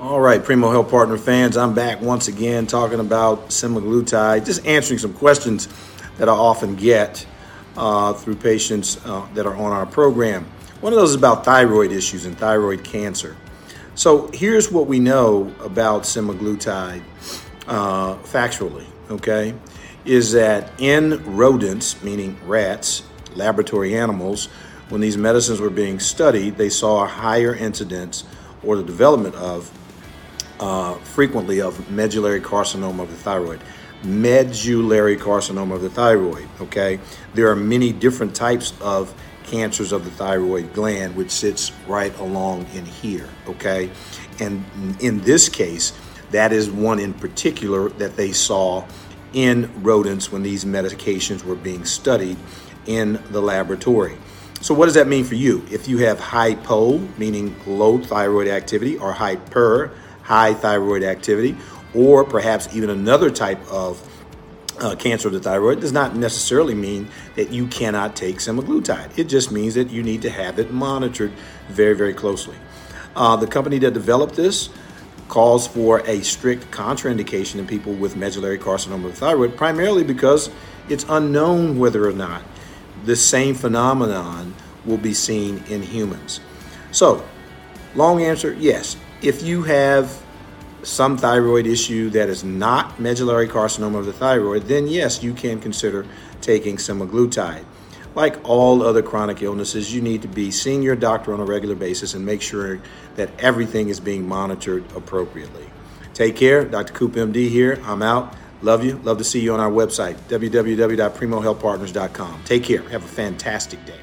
All right, Primo Health Partner fans, I'm back once again talking about semaglutide, just answering some questions that I often get uh, through patients uh, that are on our program. One of those is about thyroid issues and thyroid cancer. So here's what we know about semaglutide uh, factually, okay, is that in rodents, meaning rats, laboratory animals, when these medicines were being studied, they saw a higher incidence or the development of uh, frequently of medullary carcinoma of the thyroid. Medullary carcinoma of the thyroid, okay? There are many different types of cancers of the thyroid gland, which sits right along in here, okay? And in this case, that is one in particular that they saw in rodents when these medications were being studied in the laboratory. So, what does that mean for you? If you have hypo, meaning low thyroid activity, or hyper, high thyroid activity, or perhaps even another type of uh, cancer of the thyroid, does not necessarily mean that you cannot take semaglutide. It just means that you need to have it monitored very, very closely. Uh, the company that developed this calls for a strict contraindication in people with medullary carcinoma of the thyroid, primarily because it's unknown whether or not this same phenomenon will be seen in humans. So, long answer yes. If you have some thyroid issue that is not medullary carcinoma of the thyroid, then yes, you can consider taking semaglutide. Like all other chronic illnesses, you need to be seeing your doctor on a regular basis and make sure that everything is being monitored appropriately. Take care. Dr. Coop MD here. I'm out. Love you. Love to see you on our website, www.primohealthpartners.com. Take care. Have a fantastic day.